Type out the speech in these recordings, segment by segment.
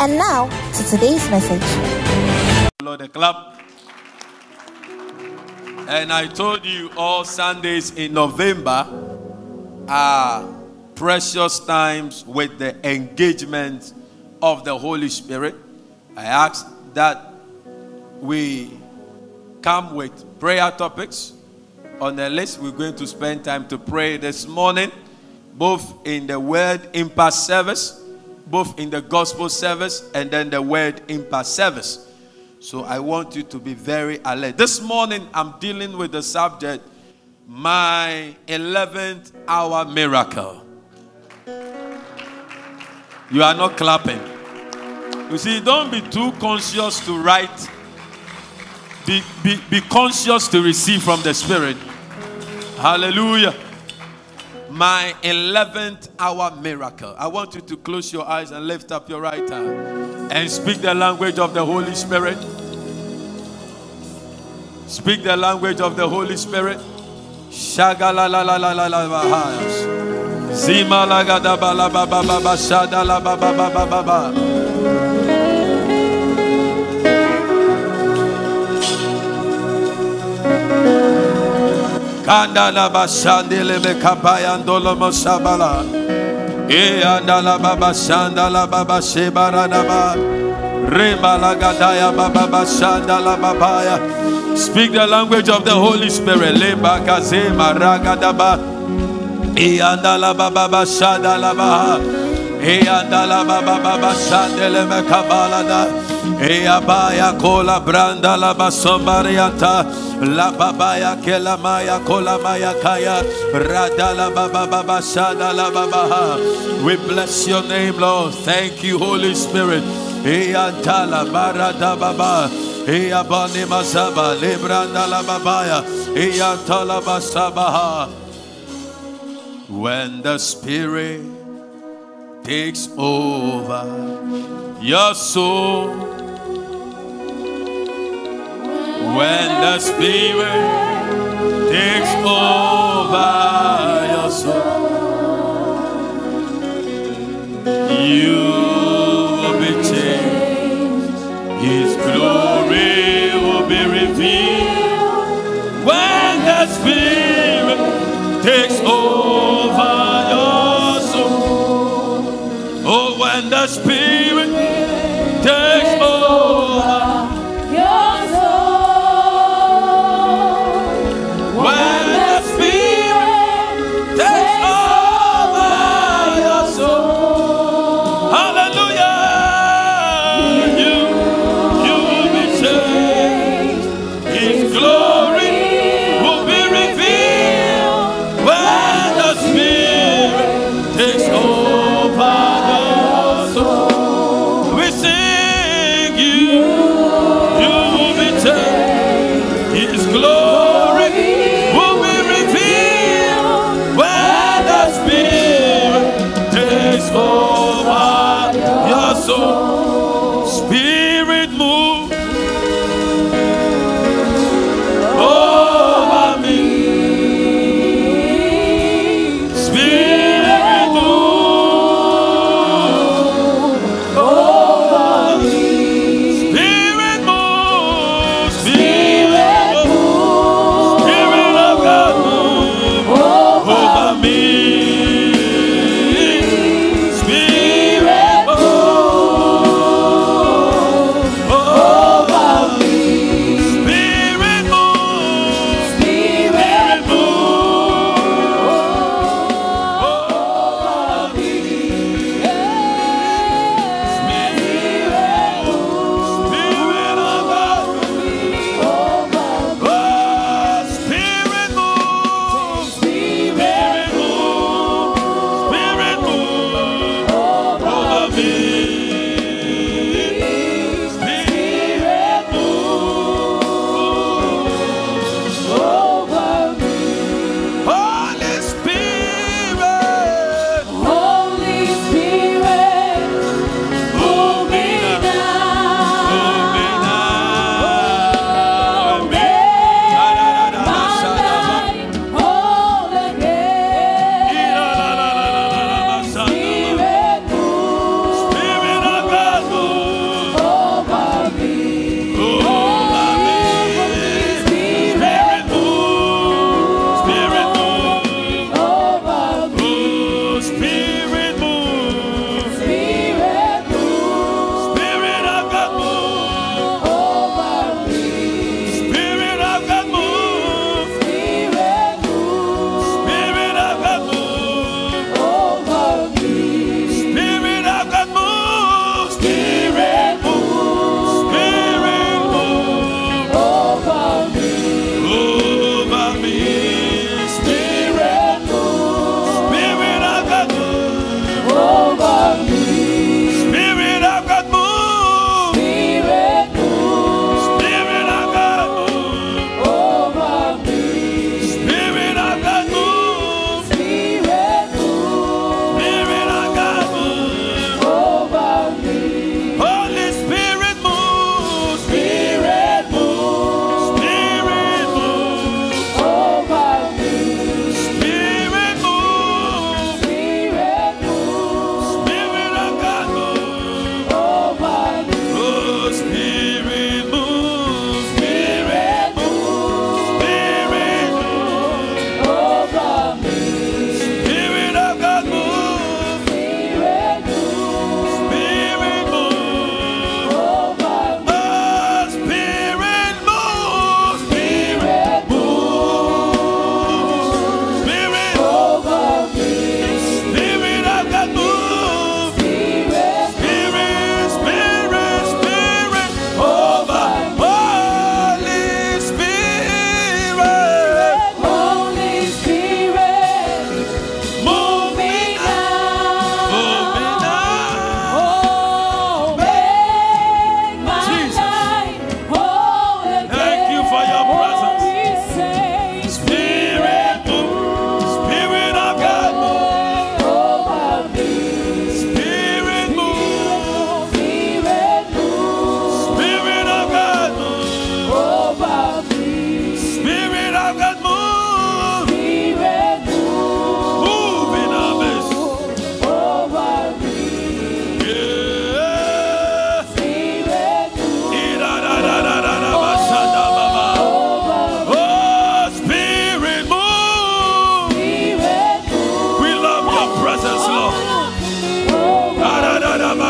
And now to today's message. Lord, the club. And I told you all Sundays in November are precious times with the engagement of the Holy Spirit. I asked that we come with prayer topics on the list. We're going to spend time to pray this morning, both in the word impact service, both in the gospel service, and then the word impact service. So I want you to be very alert. This morning I'm dealing with the subject, my 11th hour miracle. You are not clapping. You see, don't be too conscious to write. Be, be, be conscious to receive from the Spirit. Hallelujah. My 11th hour miracle. I want you to close your eyes and lift up your right hand and speak the language of the Holy Spirit. Speak the language of the Holy Spirit. Zima la ga da ba la ba ba ba ba shada la ba ba ba ba ba ba. Kanda la ba shandele be kapaya ndolo mo sabala. E anda la ba ba shanda la ba ba shebara da ba. Rema la ga da ya ba ba ba shanda la ba ba ya. Speak the language of the Holy Spirit. Le ba ka ze ma ra ga da ba. E anda la ba ba ba shanda la ba. E anda la ba ba ba ba me kabala da. E abaya kola branda la ba sombariata. La babaya kela maya kola maya kaya. Rada la ba ba ba ba la ba ba. We bless your name, Lord. Thank you, Holy Spirit. E anta la barada baba. E abani mazaba lebranda la babaya. E anta la basabaha. When the Spirit takes over your soul, when the Spirit takes over your soul, you will be changed. His glory will be revealed when the Spirit takes over Oh,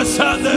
because of the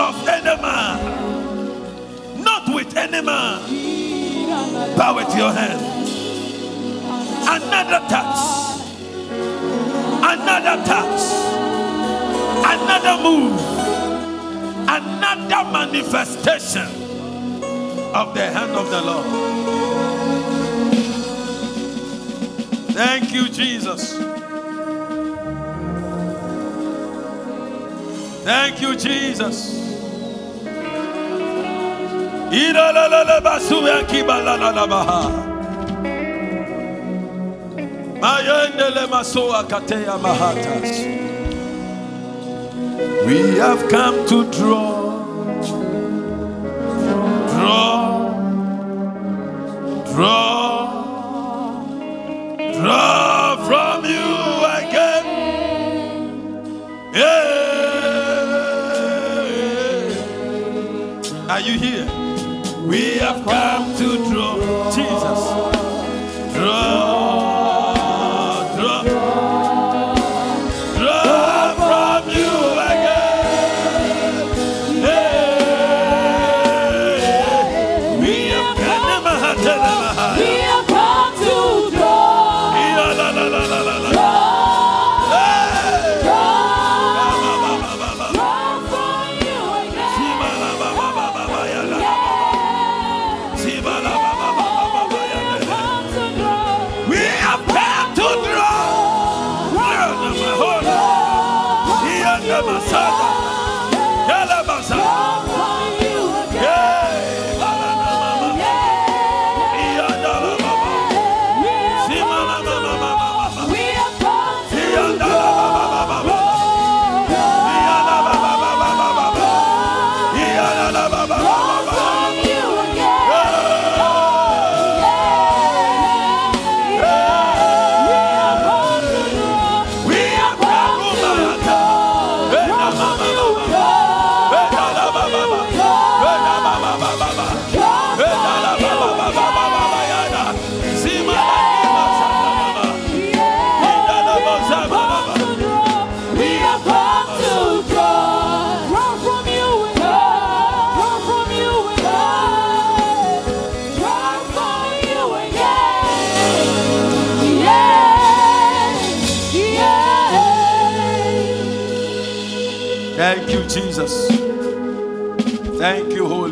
of any man, not with any man, Bow with your hand. Another touch, another touch, another move, another manifestation of the hand of the Lord. Thank you, Jesus. Thank you, Jesus. We have come to draw, draw, draw, draw from you again. Yeah. Are you here? We have come to draw.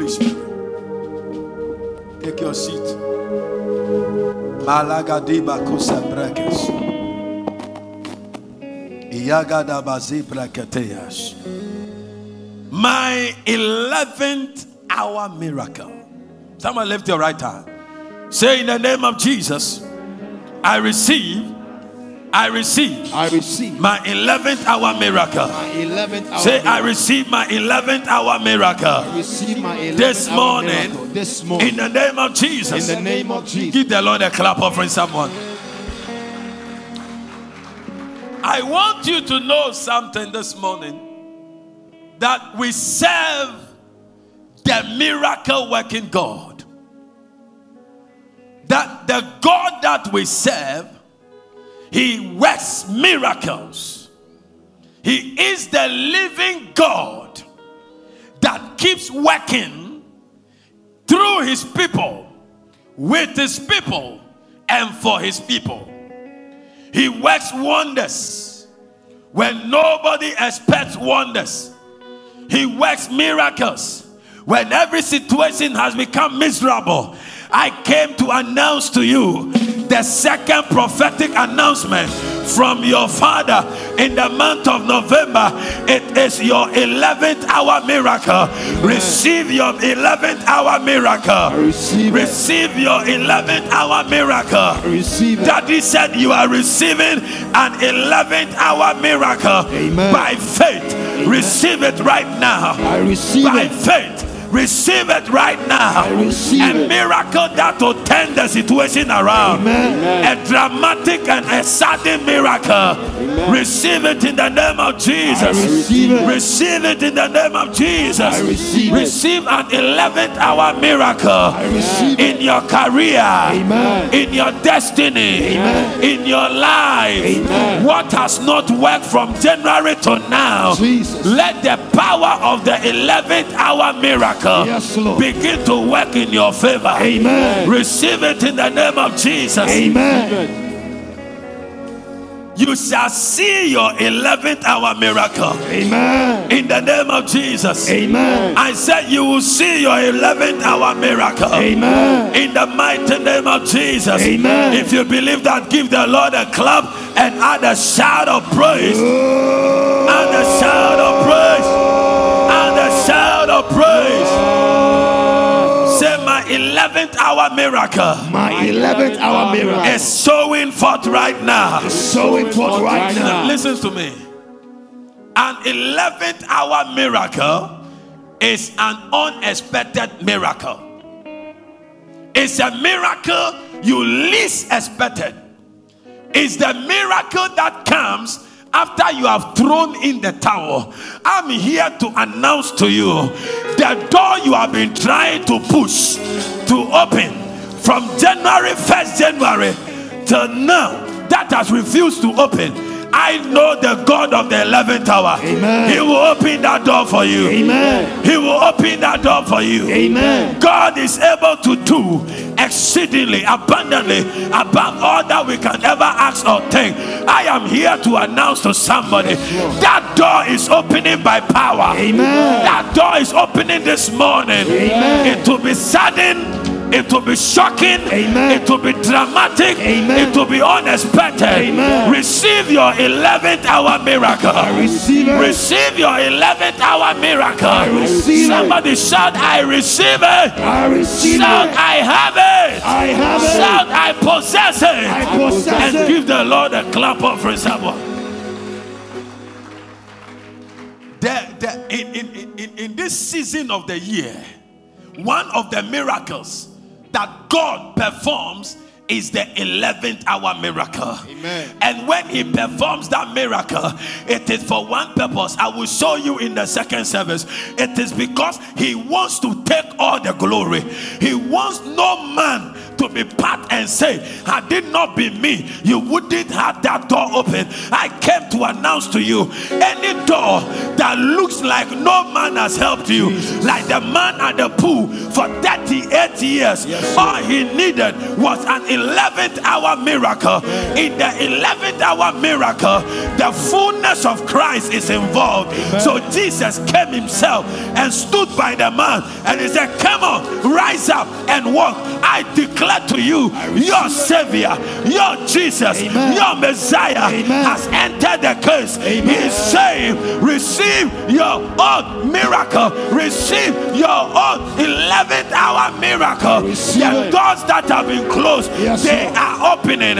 Holy Spirit. Take your seat. Malagadiba kusabrakes. Iyagadaba braketeyas. My 11th hour miracle. Someone lift your right hand. Say in the name of Jesus, I receive, I receive I receive my 11th hour miracle. my 11th hour. Say, I receive my 11th hour miracle. receive my 11th This hour morning, miracle. This morning, In the name of Jesus. in the name of Jesus. Give the Lord a clap offering someone. I want you to know something this morning that we serve the miracle working God. That the God that we serve, He works miracles. He is the living God that keeps working through His people, with His people, and for His people. He works wonders when nobody expects wonders. He works miracles when every situation has become miserable. I came to announce to you the second prophetic announcement from your father in the month of November. It is your 11th hour miracle. Receive your 11th hour miracle. receive it. Your 11th hour miracle. Receive it. Daddy said you are receiving an 11th hour miracle Amen. by faith. Receive it right now. I receive by it. faith. Receive it right now. A it. miracle that will turn the situation around. Amen. A dramatic and a sudden miracle. Receive it in the name of Jesus. Receive it. Receive it in the name of Jesus. Receive. Receive an 11th hour miracle in your career, Amen. in your destiny, Amen. in your life. Amen. What has not worked from January to now, Jesus. let the power of the 11th hour miracle Yes, Lord. begin to work in your favor. Amen. Receive it in the name of Jesus. Amen. You shall see your 11th hour miracle Amen. in the name of Jesus. Amen. I said you will see your 11th hour miracle. Amen. In the mighty name of Jesus. Amen. If you believe that, give the Lord a clap and add a shout of praise. Oh. Add a shout of praise. Miracle My 11th hour miracle is showing forth right now. showing forth right now. Listen to me. An 11th hour miracle is an unexpected miracle. It's a miracle you least expected. It's the miracle that comes after you have thrown in the towel, I'm here to announce to you the door you have been trying to push to open from January, 1st January till now, that has refused to open. I know the God of the 11th hour. Amen. He will open that door for you. Amen. He will open that door for you. Amen. God is able to do exceedingly abundantly above all that we can ever ask or think. I am here to announce to somebody that door is opening by power. Amen. That door is opening this morning. Amen. It will be sudden. It will be shocking. Amen. It will be dramatic. Amen. It will be unexpected. Amen. Receive your 11th hour miracle. I receive it. Receive your 11th hour miracle. I receive it. Somebody shout, I receive it. I receive Shout, it. I have it. I have it. Shout, I possess it. I possess and it. give the Lord a clap of reservoir. The, the, in, in, in, in this season of the year, one of the miracles that God performs is the 11th hour miracle. Amen. And when He performs that miracle, it is for one purpose. I will show you in the second service. It is because He wants to take all the glory. He wants no man to be part and say, Had it not been me, you wouldn't have that door open. I came to announce to you any door that looks like no man has helped you, like the man at the pool for 38 years, all he needed was an 11th hour miracle. In the 11th hour miracle, the fullness of Christ is involved. So Jesus came himself and stood by the man and he said, Come on, rise up and walk. I declare to you, your Savior, your Jesus, Amen. your Messiah Amen. has entered the case. He Amen. is saying, Receive your own miracle, receive your own 11th hour miracle. receive The it. doors that have been closed, Yes, they Lord. are opening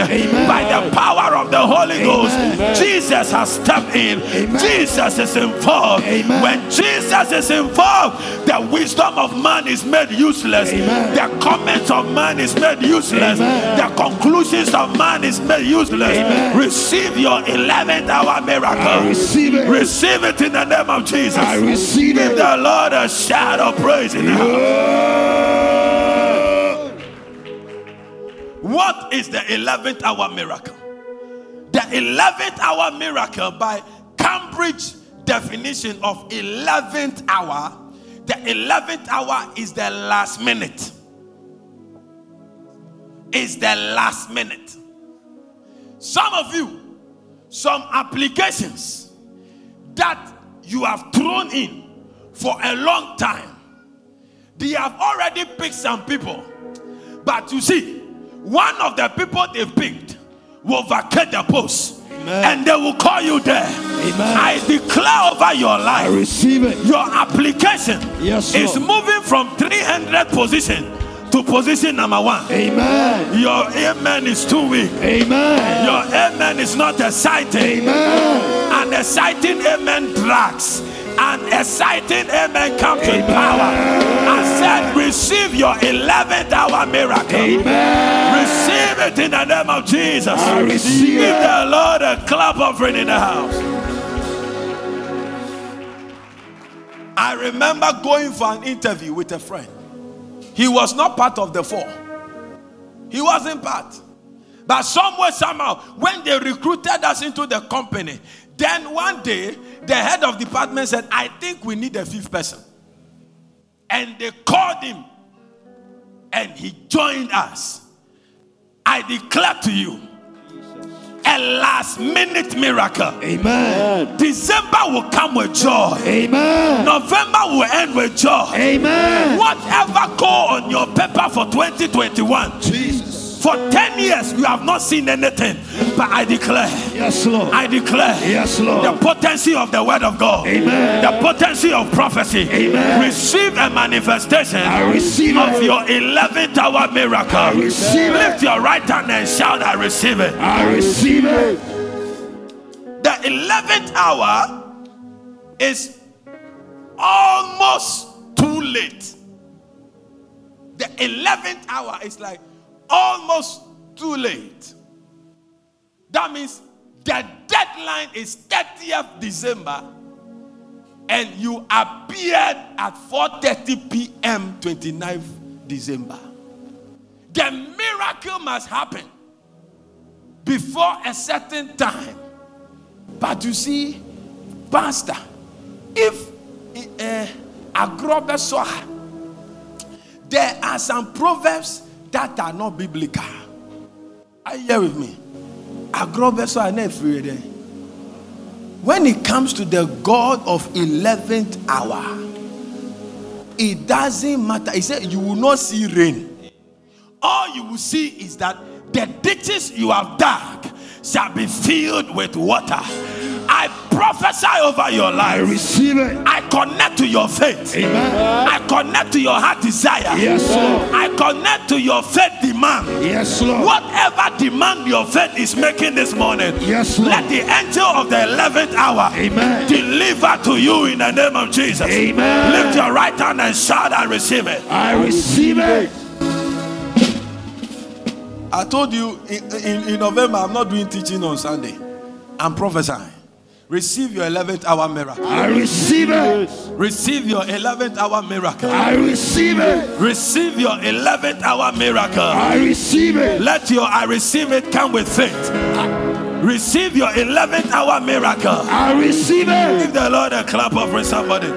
by the power of the Holy Ghost. Jesus has stepped in. Jesus is involved. When Jesus is involved, the wisdom of man is made useless, the comments of man is made useless, Amen. the conclusions of man is made useless. Amen. Receive your 11th hour miracle. I receive it. Receive it in the name of Jesus. I receive Give it. the Lord a shout of praise in the house. What is the 11th hour miracle? The 11th hour miracle, by Cambridge definition of 11th hour, the 11th hour is the last minute. Is the last minute. Some of you, some applications that you have thrown in for a long time, they have already picked some people. But you see, one of the people they picked will vacate the post and they will call you there. Amen. I declare over your life. I receive it. your application Yes, is moving from 300 position to position number one. Amen. Your amen is too weak. Amen. Your amen is not exciting. Amen. An exciting amen drags. An exciting amen comes with power. I said, receive your 11th hour miracle. Amen. Receive it in the name of Jesus. I receive Give the Lord a clap offering in the house. I remember going for an interview with a friend. He was not part of the four. He wasn't part. But somewhere, somehow, when they recruited us into the company, then one day the head of department said, I think we need a fifth person. And they called him and he joined us. I declare to you a last minute miracle. Amen. December will come with joy, Amen. November will end with joy. Amen. Whatever call on your paper for 2021, Jesus. For 10 years you have not seen anything. But I declare, Yes, Lord. I declare Yes, Lord. the potency of the word of God, Amen. the potency of prophecy. Amen. Receive a manifestation I receive of it. your 11th hour miracle. I receive it. Lift your right hand and shout, I receive it. I receive it. The 11th hour is almost too late. The 11th hour is like almost too late. That means the deadline is 30th December and you appeared at 4:30 p.m. 29th December. The miracle must happen before a certain time. But you see, Pastor, if uh, agrobesoa, there are some proverbs that are not biblical. Are you here with me? Agrobesoa, never free there. When it comes to the God of 11th hour, it doesn't matter. He said, You will not see rain. All you will see is that the ditches you have dug shall be filled with water. I prophesy over your I life. receive it. I connect to your faith. Amen. I connect to your heart desire. Yes, Lord. I connect to your faith demand. Yes, Lord. Whatever demand your faith is making this morning, Yes, Lord. let the angel of the 11th hour Amen. deliver to you in the name of Jesus. Amen. Lift your right hand and shout and receive it. I receive it. I told you in, in, in November, I'm not doing teaching on Sunday. I'm prophesying. Receive your 11th hour miracle. I receive it. Receive your 11th hour miracle. I receive it. Receive your 11th hour miracle. I receive it. Let your I receive it come with faith. Receive your 11th hour miracle. I receive it. Give the Lord a clap offering somebody.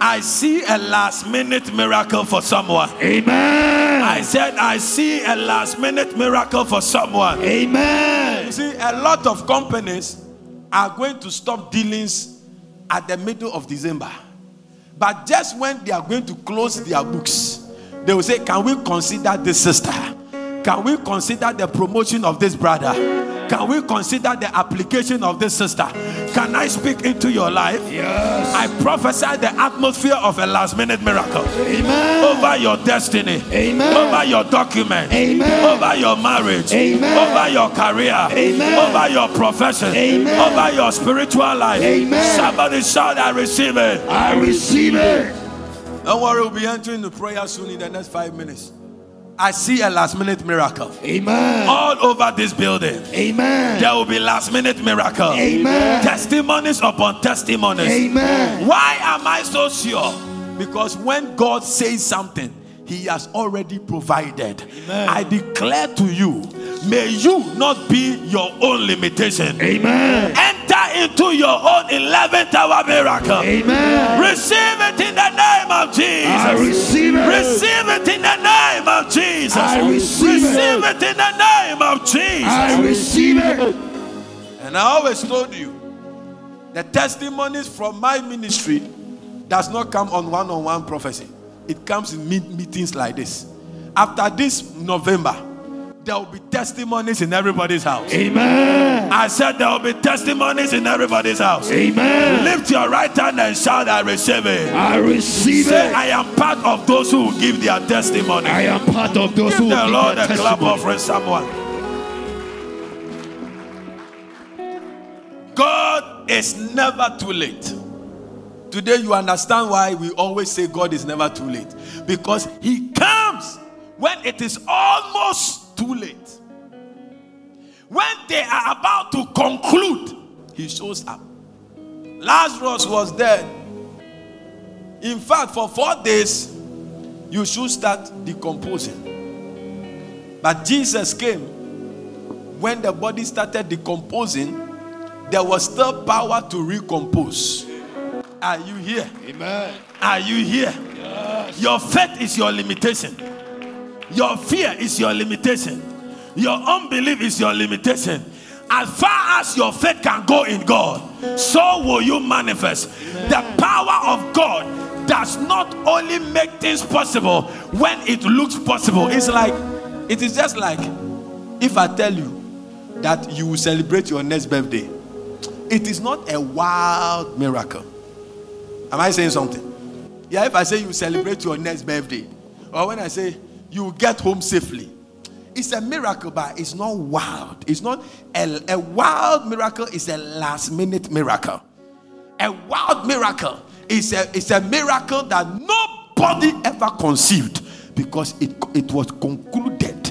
I see a last minute miracle for someone. Amen. I said, I see a last minute miracle for someone. Amen. You Amen. see, a lot of companies are going to stop dealings at the middle of December. But just when they are going to close their books, they will say, Can we consider this sister? Can we consider the promotion of this brother? Can we consider the application of this sister? Can I speak into your life? Yes. I prophesy the atmosphere of a last minute miracle Amen. over your destiny, Amen. over your document, Amen. over your marriage, Amen. over your career, Amen. over your profession, Amen. over your spiritual life. Amen. Somebody shout, I receive it. I receive it. Don't worry, we'll be entering the prayer soon in the next five minutes. I see a last minute miracle Amen. all over this building. Amen. There will be last minute miracle. Amen. Testimonies upon testimonies. Amen. Why am I so sure? Because when God says something, He has already provided. I declare to you, may you not be your own limitation. Amen. Enter into your own 11th hour miracle. Amen. Receive it in the name of Jesus. I receive it. Receive it in the name of Jesus. I receive it. Receive it in the name of Jesus. I receive it. And I always told you, the testimonies from my ministry does not come on one-on-one prophecy. It comes in meet- meetings like this. After this November, there will be testimonies in everybody's house. Amen. I said there will be testimonies in everybody's house. Amen. Lift your right hand and shout, I receive it. I receive Say, it. I am part of those who give their testimony. I am part of those Give who the Lord give a their clap testimony. offering someone. God is never too late. Today you understand why we always say God is never too late. Because He comes when it is almost too late. When they are about to conclude, He shows up. Lazarus was dead. In fact, for four days, you should start decomposing. But Jesus came when the body started decomposing, there was still power to recompose. Are you here? Amen. Are you here? Yes. Your faith is your limitation. Your fear is your limitation. Your unbelief is your limitation. As far as your faith can go in God, so will you manifest. The power of God does not only make things possible when it looks possible. It's like, it is just like if I tell you that you will celebrate your next birthday, it is not a wild miracle. Am I saying something? Yeah, if I say you celebrate your next birthday, or when I say you get home safely, it's a miracle, but it's not wild. It's not a, a wild miracle, it's a last minute miracle. A wild miracle is a, it's a miracle that nobody ever conceived because it, it was concluded.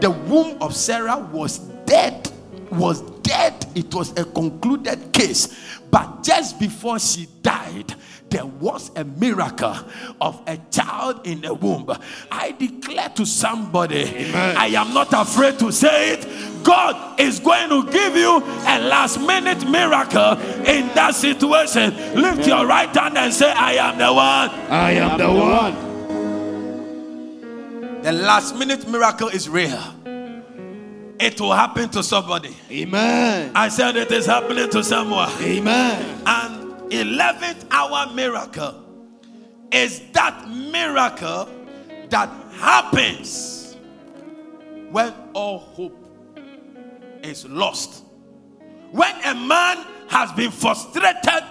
The womb of Sarah was dead, was dead it was a concluded case. But just before she died, there was a miracle of a child in the womb. I declare to somebody, I am not afraid to say it. God is going to give you a last minute miracle in that situation. Lift your right hand and say, I am the one. I am the one. The last minute miracle is real. It will happen to somebody. Amen. I said it is happening to someone. Amen. An 11th hour miracle is that miracle that happens when all hope is lost. When a man has been frustrated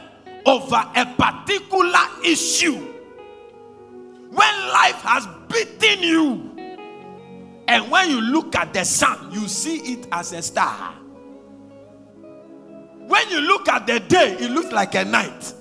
over a particular issue, when life has beaten you, and when you look at the sun, you see it as a star. When you look at the day, it looks like a night.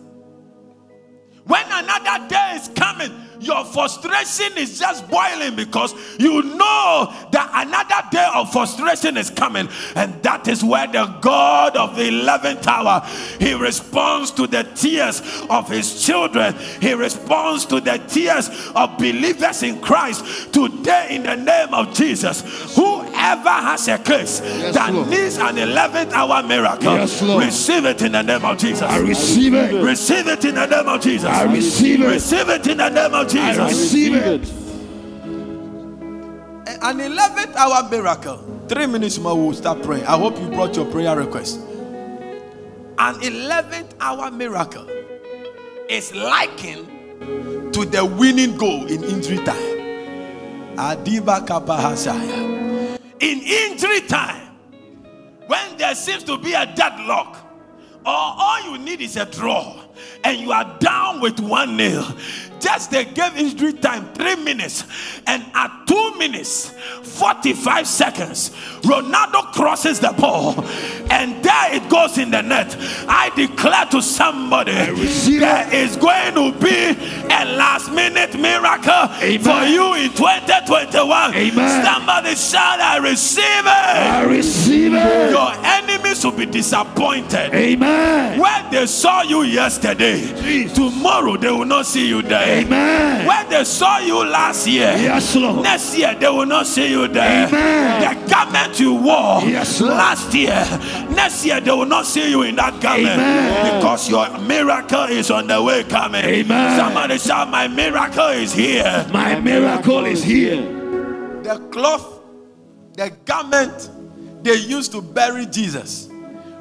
When another day is coming, your frustration is just boiling because you know that another day of frustration is coming. And that is where the God of the 11th hour, he responds to the tears of his children. He responds to the tears of believers in Christ. Today, in the name of Jesus, whoever has a case that Lord. needs an 11th hour miracle, Yes, receive it in the name of Jesus. I receive it. Receive it in the name of Jesus. I receive it. Receive it in the name of I Jesus. receive it. An 11th hour miracle. Three minutes more, we'll start praying. I hope you brought your prayer request. An 11th hour miracle is likened to the winning goal in injury time. Adiba Kapahasaya. In injury time, when there seems to be a deadlock, or all you need is a draw, and you are down with one nil. Just they gave injury time three minutes, and at two minutes, 45 seconds, Ronaldo crosses the ball, and there it goes in the net. I declare to somebody there is going to be a last minute miracle Amen. for you in 2021. Amen. Somebody shout, I receive it. I receive it. Your enemies will be disappointed. Amen. Where they saw you yesterday, Jesus. tomorrow they will not see you there. Amen. Where they saw you last year, Yes, Lord. next year they will not see you there. Amen. The garment you wore Yes, last year, next year they will not see you in that garment Amen. because your miracle is on the way coming. Amen. Somebody shout, My miracle is here. My miracle is here. the cloth, the garment they used to bury Jesus,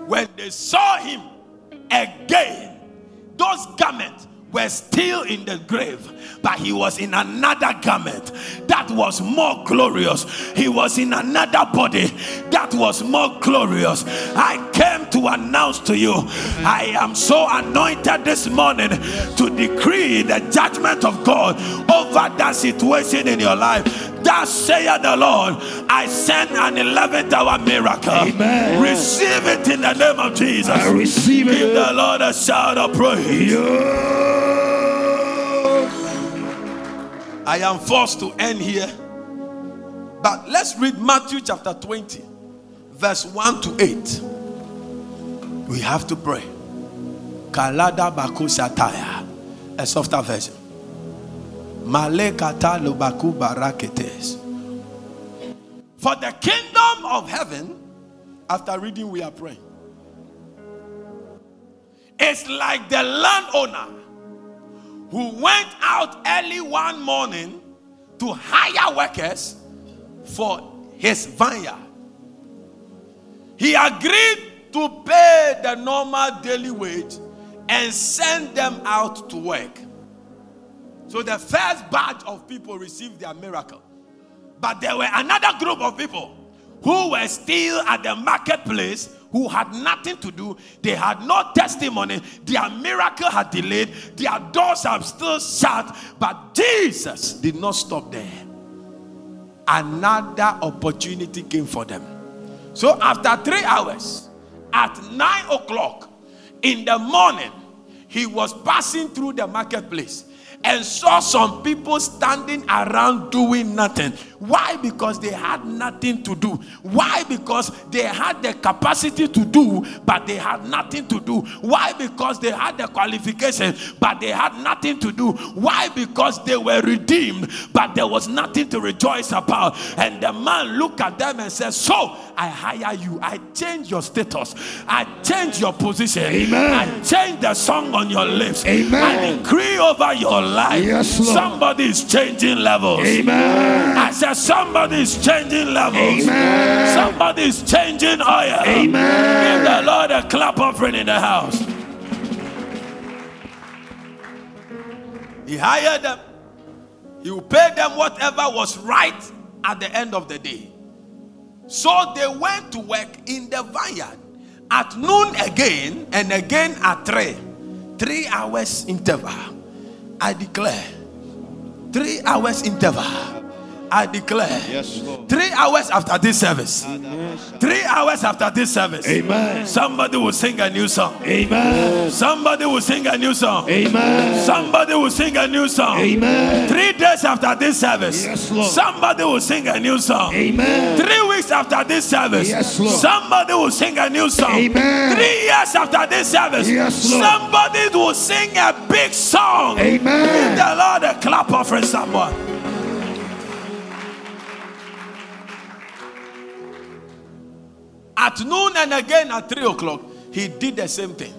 when they saw him again, those garments were still in the grave, but he was in another garment that was more glorious. He was in another body that was more glorious. I came to announce to you, I am so anointed this morning to decree the judgment of God over that situation in your life. Thus saith the Lord, I send an 11th hour miracle. Amen. Receive it in the name of Jesus. I receive Give it. the Lord a shout of praise. I am forced to end here. But let's read Matthew chapter 20, verse 1 to 8. We have to pray. Kalada baku sataya. A softer version. Malekata lubaku baraketes. For the kingdom of heaven, after reading, we are praying. It's like the landowner who went out early one morning to hire workers for his vineyard. He agreed to pay the normal daily wage and send them out to work. So the first batch of people received their miracle. But there were another group of people who were still at the marketplace who had nothing to do. They had no testimony. Their miracle had delayed. Their doors are still shut. But Jesus did not stop there. Another opportunity came for them. So after three hours, at nine o'clock in the morning, he was passing through the marketplace and saw some people standing around doing nothing. Why? Because they had nothing to do. Why? Because they had the capacity to do, but they had nothing to do. Why? Because they had the qualification, but they had nothing to do. Why? Because they were redeemed, but there was nothing to rejoice about. And the man looked at them and said, So I hire you, I change your status, I change your position, Amen. I change the song on your lips, Amen. I decree over your life. Yes, Lord. Somebody is changing levels. Amen. I said, Somebody is changing levels. Amen. Somebody is changing oil. Amen. Give the Lord a clap offering in the house. He hired them. He will pay them whatever was right at the end of the day. So they went to work in the vineyard at noon again and again at three. Three hours interval. I declare. Three hours interval. I declare. Yes, Lord. Three hours after this service. Three hours after this service. Amen. Somebody will sing a new song. Amen. Somebody will sing a new song. Amen. Somebody will sing a new song. Amen. Three days after this service, Yes, Lord. somebody will sing a new song. Amen. Three weeks after this service, Yes, Lord. somebody will sing a new song. Amen. Three years after this service, Yes, Lord. somebody will sing a big song. Amen. Give the Lord a clap offering, someone. At noon and again at three o'clock, he did the same thing.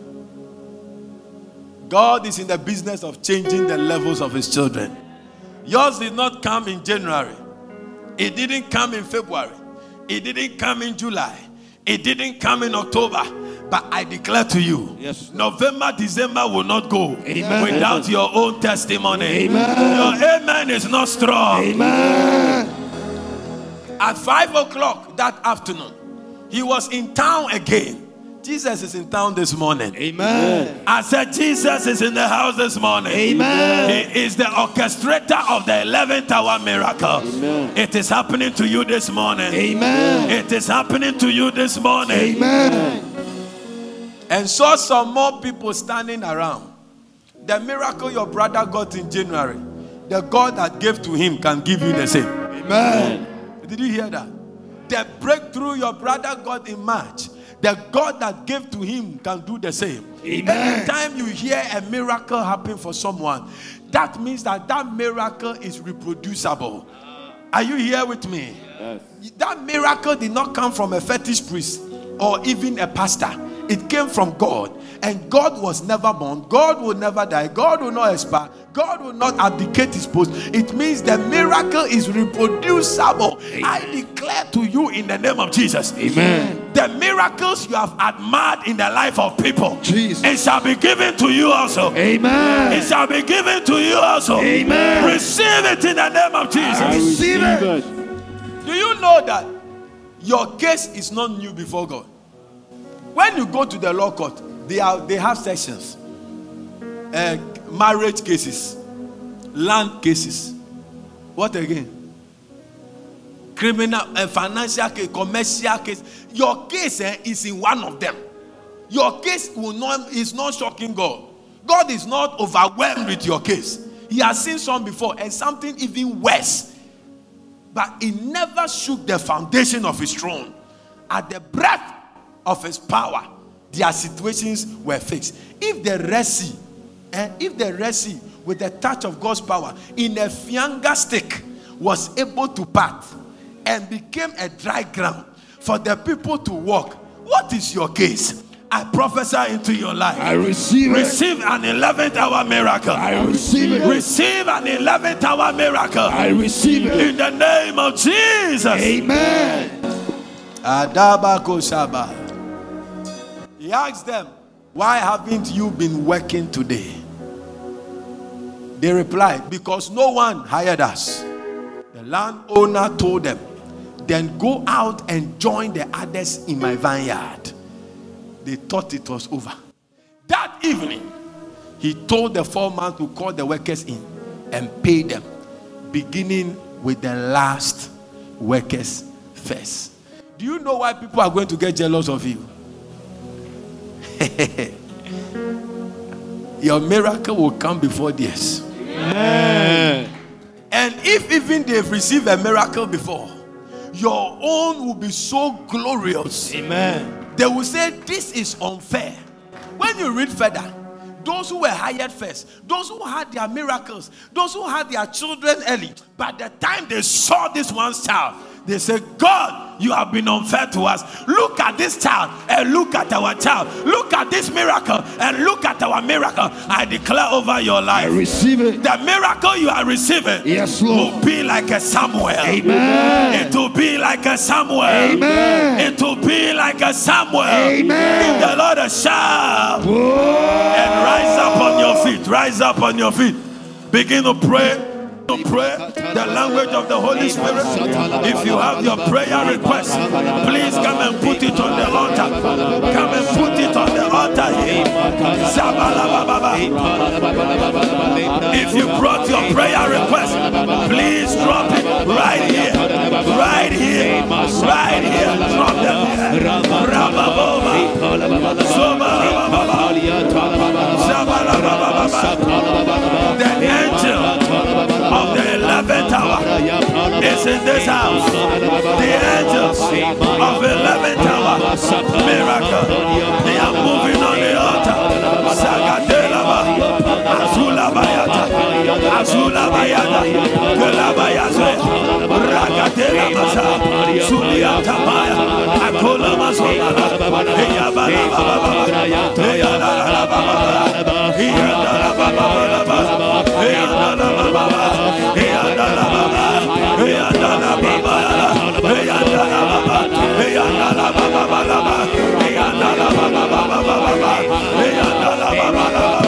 God is in the business of changing the levels of his children. Yours did not come in January. It didn't come in February. It didn't come in July. It didn't come in October. But I declare to you, Yes. November, December will not go Amen. without your own testimony. Amen. Your amen is not strong. Amen. At five o'clock that afternoon, he was in town again. Jesus is in town this morning. Amen. I said, Jesus is in the house this morning. Amen. He is the orchestrator of the 11th hour miracle. Amen. It is happening to you this morning. Amen. It is happening to you this morning. Amen. And saw some more people standing around. The miracle your brother got in January, the God that gave to him can give you the same. Amen. Did you hear that? The breakthrough your brother got in March, the God that gave to him can do the same. Amen. Anytime you hear a miracle happen for someone, that means that that miracle is reproducible. Are you here with me? Yes. That miracle did not come from a fetish priest or even a pastor. It came from God. And God was never born. God will never die. God will not expire. God will not abdicate his post. It means the miracle is reproducible. I declare to you in the name of Jesus. Amen. The miracles you have admired in the life of people, Jesus. it shall be given to you also. Amen. It shall be given to you also. Amen. Receive it in the name of Jesus. I receive it. Do you know that your case is not new before God? When you go to the law court, they are they have sections. Uh, marriage cases, land cases. What again? Criminal and financial case, commercial case. Your case eh, is in one of them. Your case will not is not shocking God. God is not overwhelmed with your case. He has seen some before and something even worse but he never shook the foundation of his throne. At the breath of his power, their situations were fixed. If the Red eh, if the Red Sea, with the touch of God's power, in a finger stick, was able to part and became a dry ground for the people to walk, what is your case? I prophesy into your life. I receive it. Receive an 11th hour miracle. I receive it. Receive an 11th hour miracle. I receive it. In the name of Jesus. Amen. Adabako Shaba. He asked them, Why haven't you been working today? They replied, Because no one hired us. The landowner told them, Then go out and join the others in my vineyard. They thought it was over. That evening, he told the foreman to call the workers in and pay them, beginning with the last workers first. Do you know why people are going to get jealous of you? Your miracle will come before theirs. Amen. And if even they've received a miracle before, your own will be so glorious. Amen. They will say, This is unfair. When you read further, those who were hired first, those who had their miracles, those who had their children early, by the time they saw this one's child, they said, God, you have been unfair to us. Look at this child and look at our child. Look at this miracle and look at our miracle. I declare over your I life receive it. the miracle you are receiving Yes, Lord. will be like a Samuel. Amen. It will be like a Samuel. Amen. It will be like a Samuel. Amen. Give the Lord a shout Whoa. and rise up on your feet. Rise up on your feet. Begin to pray. To pray the language of the Holy Spirit. If you have your prayer request, please come and put it on the altar. Come and put it on the altar here. If you brought your prayer request, please drop it right here. Right here. Right here. Drop them here. In this house. The angels of 11th hour. Miracle. They are moving on the altar. Sagadelaba. Azula Bayata. Azula Bayata. Ragatela Masa. Suliata Baya. Akola Masola. Eyabala Baba. Eyala Baba. Eyala Baba. Eyala Baba. Eyala Baba. Eyala Baba. Eyala Baba. Eyala Baba. Eyala Baba. Eyala Baba.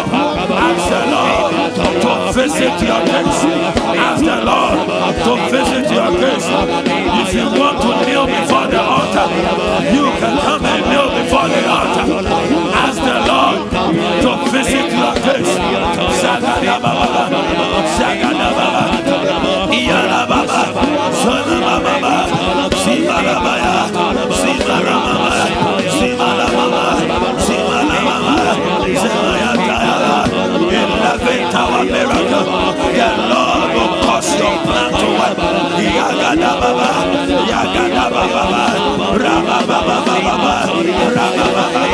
To visit your case. Ask the Lord to visit your case. If you want to kneel before the altar, you can come and kneel before the altar. Ask the Lord to visit your case. Sagada baba, sagada baba, iyala baba, shana baba, sibala baya, sibala mama, sibala mama, sibala mama, sibala tayala not our miracle. The Lord will cause your plan to work. Yagada Baba, Yagada Baba, Rabba Baba Baba, Rabba Baba,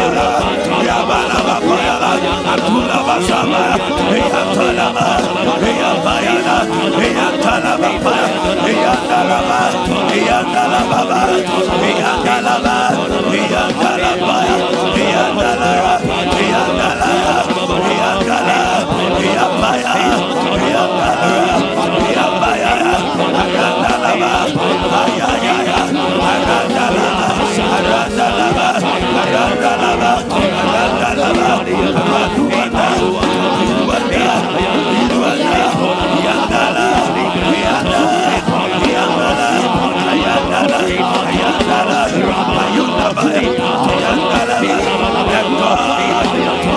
Rabba Baba Baba, Akula Basama, Yatalaba, Yabayana, Yatalaba, Yatalaba, Yatalaba, Yatalaba, Yatalaba, Yatalaba,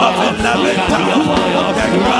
Of 11,000,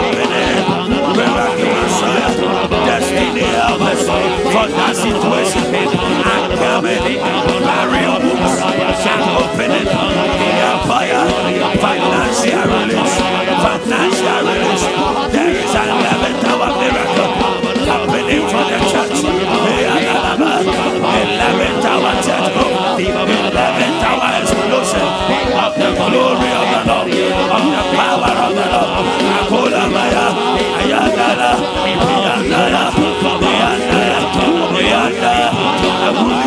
for that situation, and coming, barrier and opening, yeah, fire, financial release, financial release, there is an 11th hour miracle happening for the church, 11th hour church growth, 11th hour explosion of the glory of the Lord, of the power of the Lord. Akola Maya, Ayandala, Ayandala,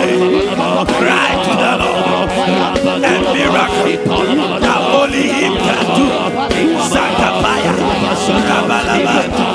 Right to the Lord. And miracle that only Him can do. Santa Maria.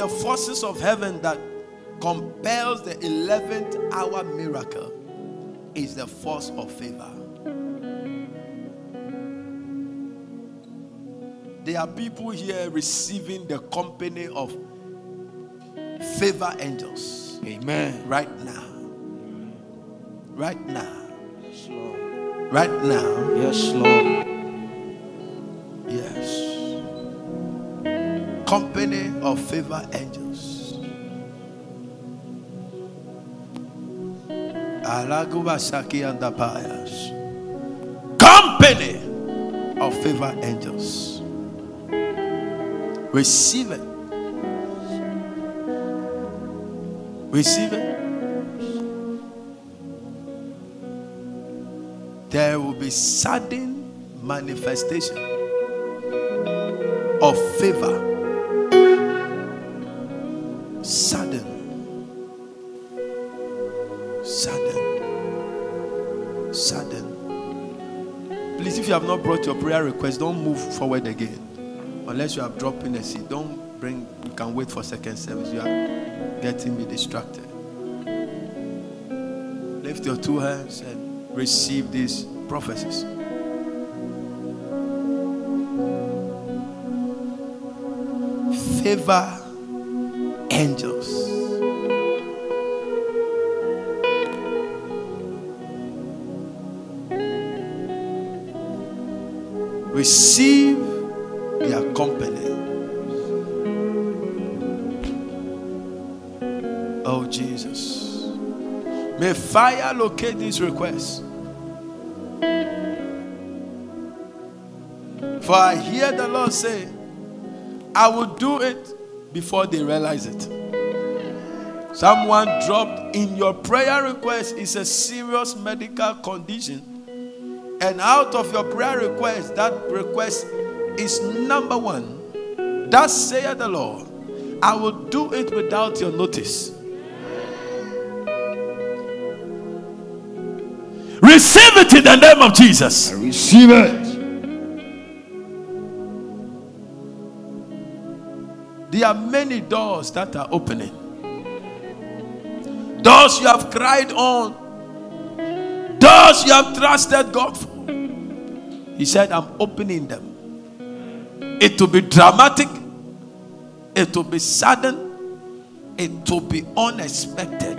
Of the forces of heaven that compels the 11th hour miracle is the force of favor. There are people here receiving the company of favor angels Amen. right now. Right now. Yes, Lord. Right now. Yes, Lord. Company of favor angels. Alaguba Saki and the Payas. Company of favor angels. Receive it. Receive it. There will be sudden manifestation of favor. Sudden. Sudden. Sudden. Please, if you have not brought your prayer request, don't move forward again. Unless you have dropped in a seat. Don't bring, you can wait for second service. You are getting me distracted. Lift your two hands and receive these prophecies. favor angels. Receive their company. Oh, Jesus. May fire locate these requests. For I hear the Lord say, I will do it before they realize it. Someone dropped in your prayer request is a serious medical condition. And out of your prayer request, that request is number one. Thus saith the Lord, I will do it without your notice. Receive it in the name of Jesus. I receive it. Are many doors that are opening. Doors you have cried on. Doors you have trusted God for. He said, I'm opening them. It will be dramatic. It will be sudden. It will be unexpected.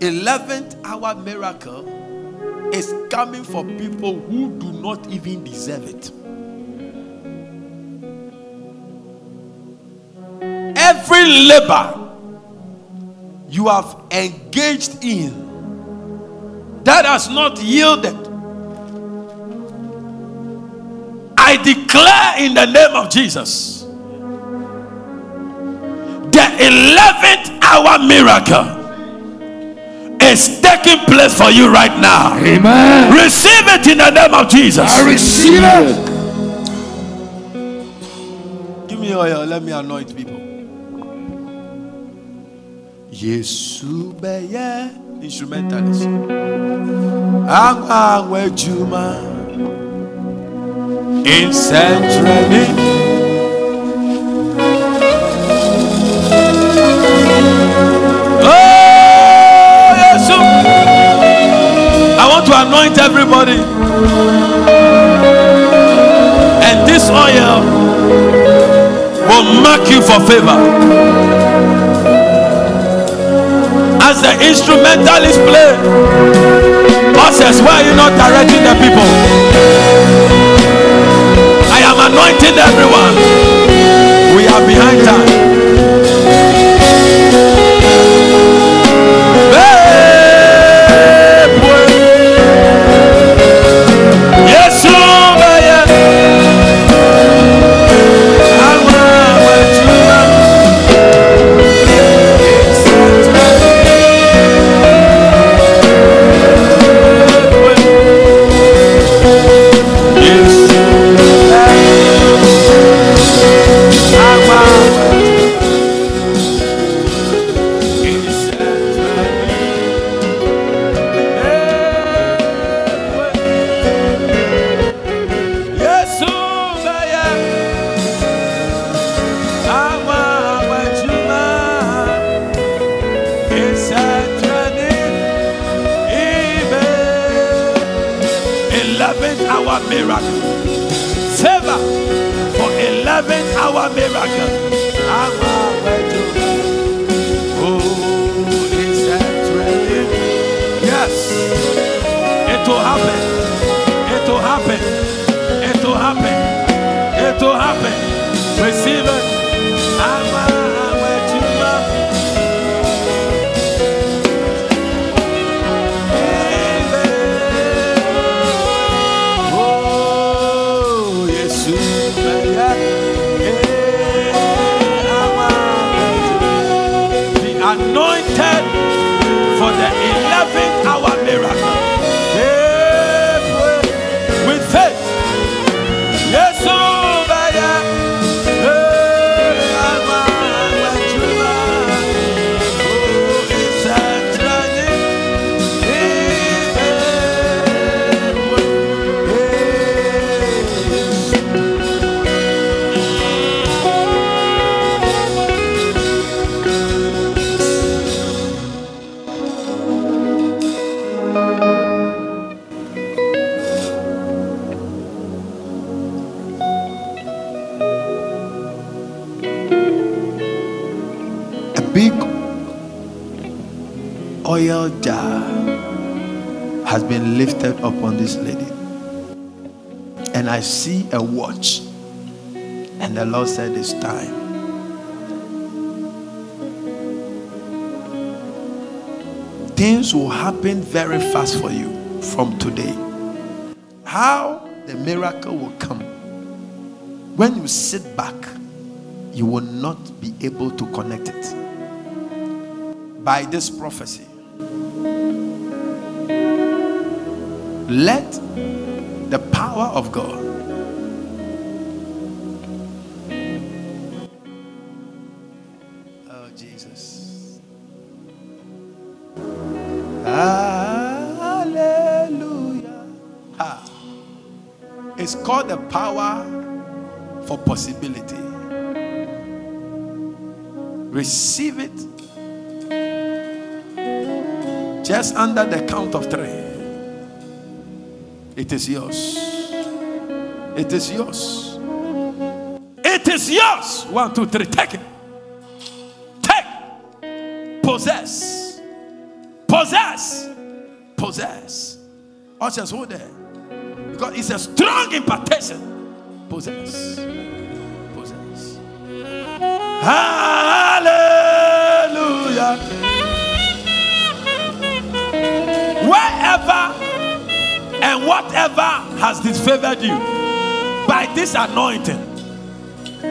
11th hour miracle is coming for people who do not even deserve it. Every labor you have engaged in that has not yielded, I declare in the name of Jesus the 11th hour miracle is taking place for you right now. Amen. Receive it in the name of Jesus. I receive it. Give me oil, let me anoint people. Yesu beye instrumentalist. Angwa angwe juma in centrally. Oh. I want to anoint everybody. And this oil will mark you for favor. As the instrumentalist play, Bosses, why are you not directing the people? I am anointing everyone. We are behind time. Hour miracle. Favor for 11th hour miracle. Oh, is that ready? Yes. It will happen. It will happen. It will happen. It will happen. Receive it. Lifted upon this lady. And I see a watch. And the Lord said, It's time. Things will happen very fast for you from today. How the miracle will come. When you sit back, you will not be able to connect it. By this prophecy, let the power of God Oh, Jesus. Hallelujah. Ha. It's called the power for possibility. Receive it just under the count of three. It is yours. It is yours. It is yours. One, two, three. Take it. Take. Possess. Possess. Possess. Ushers, hold there. Because it's a strong impartation. Possess. Possess. And whatever has disfavored you, by this anointing,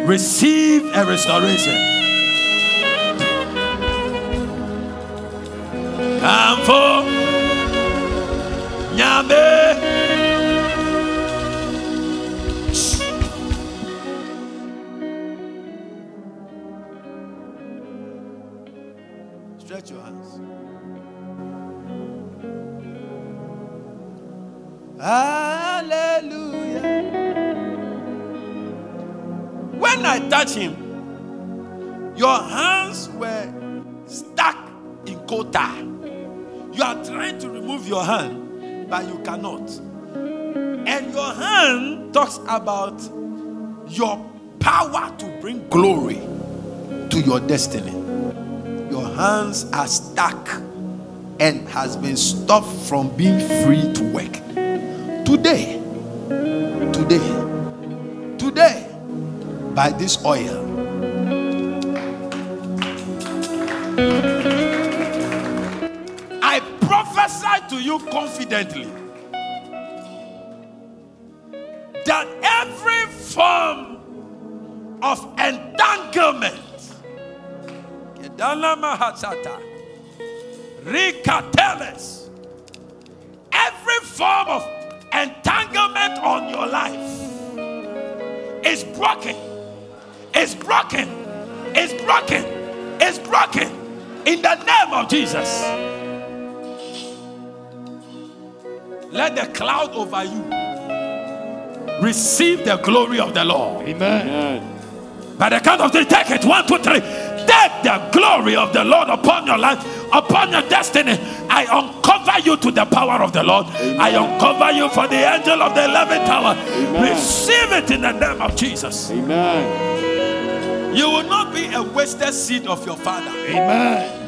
receive a restoration. Come for Nyame. About your power to bring glory to your destiny. Your hands are stuck and has been stopped from being free to work. Today, today, today, by this oil, I prophesy to you confidently Rikateles, every form of entanglement on your life is broken, is broken, is broken, is broken in the name of Jesus. Let the cloud over you receive the glory of the Lord. Amen. By the count of three, take it. One, two, three. Take the glory of the Lord upon your life, upon your destiny. I uncover you to the power of the Lord. I uncover you for the angel of the 11th hour. Receive it in the name of Jesus. Amen. You will not be a wasted seed of your father. Amen.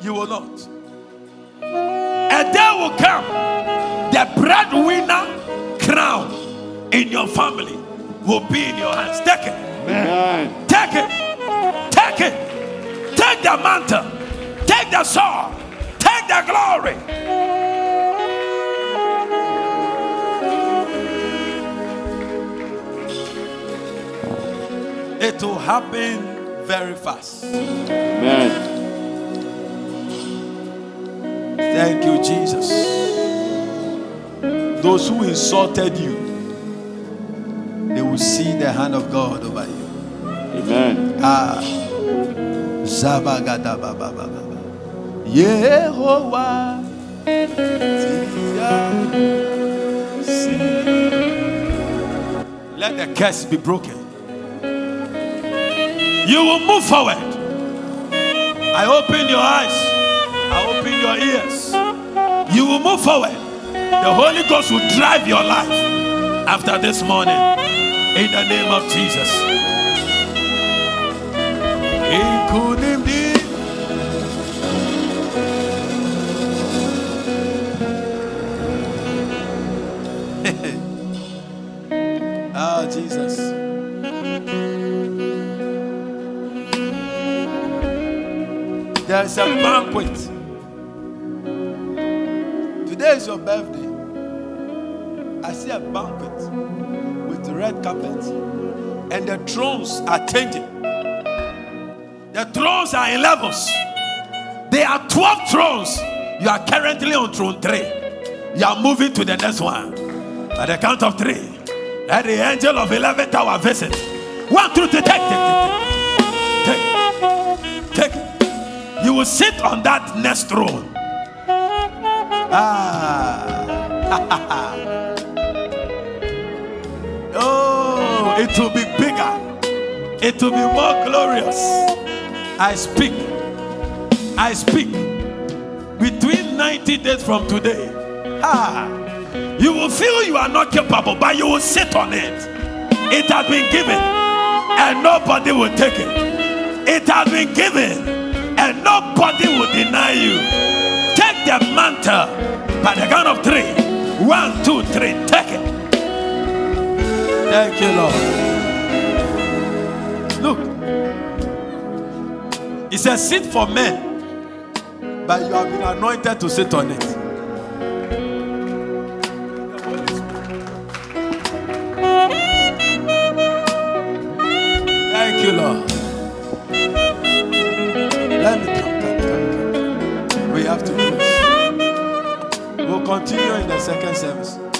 You will not. A day will come, the breadwinner crown in your family will be in your hands. Take it. Amen. Take it. Take it. Take the mantle. Take the sword. Take the glory. It will happen very fast. Amen. Thank you, Jesus. Those who insulted you, they will see the hand of God over you. Amen. Ah. Zabagadabababa. Yehovah. Let the curse be broken. You will move forward. I open your eyes. I open your ears. You will move forward. The Holy Ghost will drive your life after this morning. In the name of Jesus. Ah, Jesus. There's a banquet. Today is your birthday. I see a banquet with red carpet, and the thrones are changing. The thrones are in levels. There are 12 thrones. You are currently on throne 3. You are moving to the next one. At the count of 3. Let the angel of 11th hour visit. One, two, three, take, take. Take. Take. You will sit on that next throne. Ah. oh, it will be bigger. It will be more glorious. I speak. I speak. Between 90 days from today, ah, you will feel you are not capable, but you will sit on it. It has been given, and nobody will take it. It has been given, and nobody will deny you. Take the mantle by the count of three. One, two, three. Take it. Thank you, Lord. Look, it's a seat for men, but you have been anointed to sit on it. Thank you, Lord. Let me come, come, come, come. We have to close. We'll continue in the second service.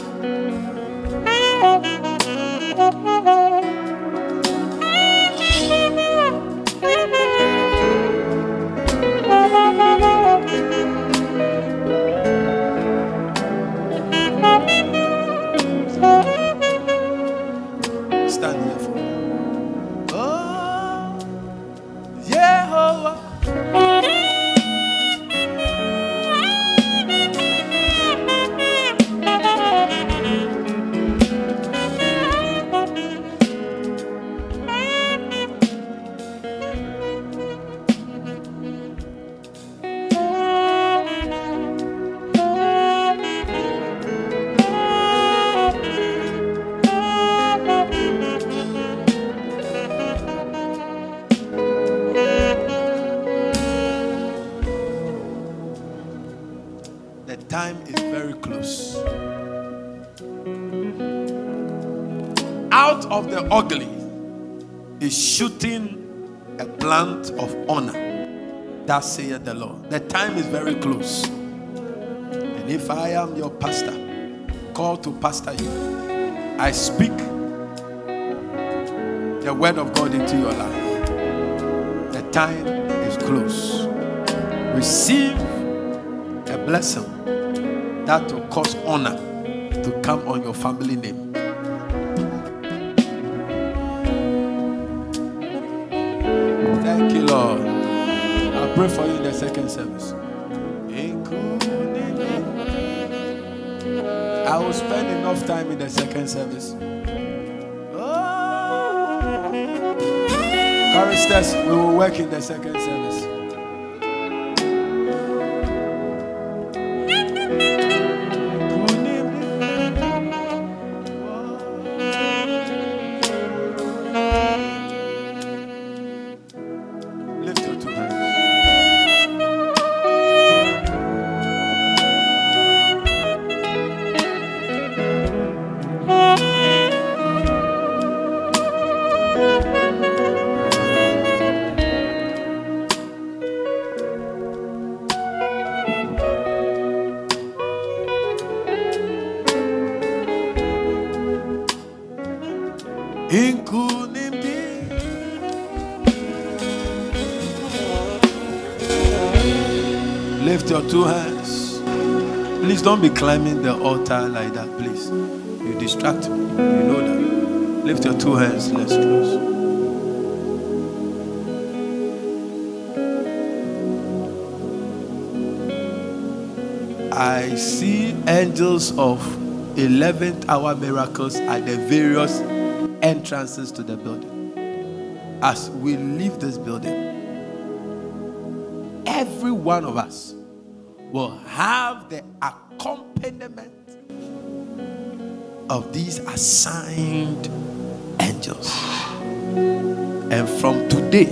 Shooting a plant of honor. That saith the Lord. The time is very close. And if I am your pastor, call to pastor you, I speak the word of God into your life. The time is close. Receive a blessing that will cause honor to come on your family name. Second service. Oh. Choristers, we will work in the second service. Be climbing the altar like that, please. You distract me. You know that. Lift your two hands. Let's close. I see angels of 11th hour miracles at the various entrances to the building. As we leave this building, every one of us will have the of these assigned angels. And from today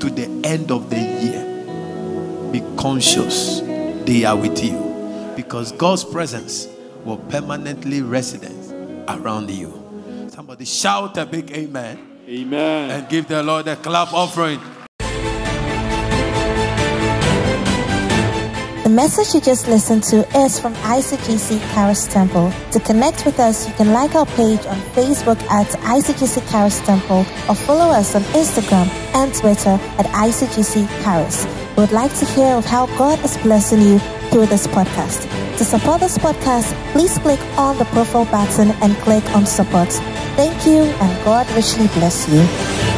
to the end of the year, be conscious they are with you because God's presence will permanently residence around you. Somebody shout a big amen Amen. and give the Lord a clap offering. Message you just listened to is from ICGC Karis Temple. To connect with us, you can like our page on Facebook at ICGC Karis Temple or follow us on Instagram and Twitter at ICGC Karis. We would like to hear of how God is blessing you through this podcast. To support this podcast, please click on the profile button and click on support. Thank you and God richly bless you.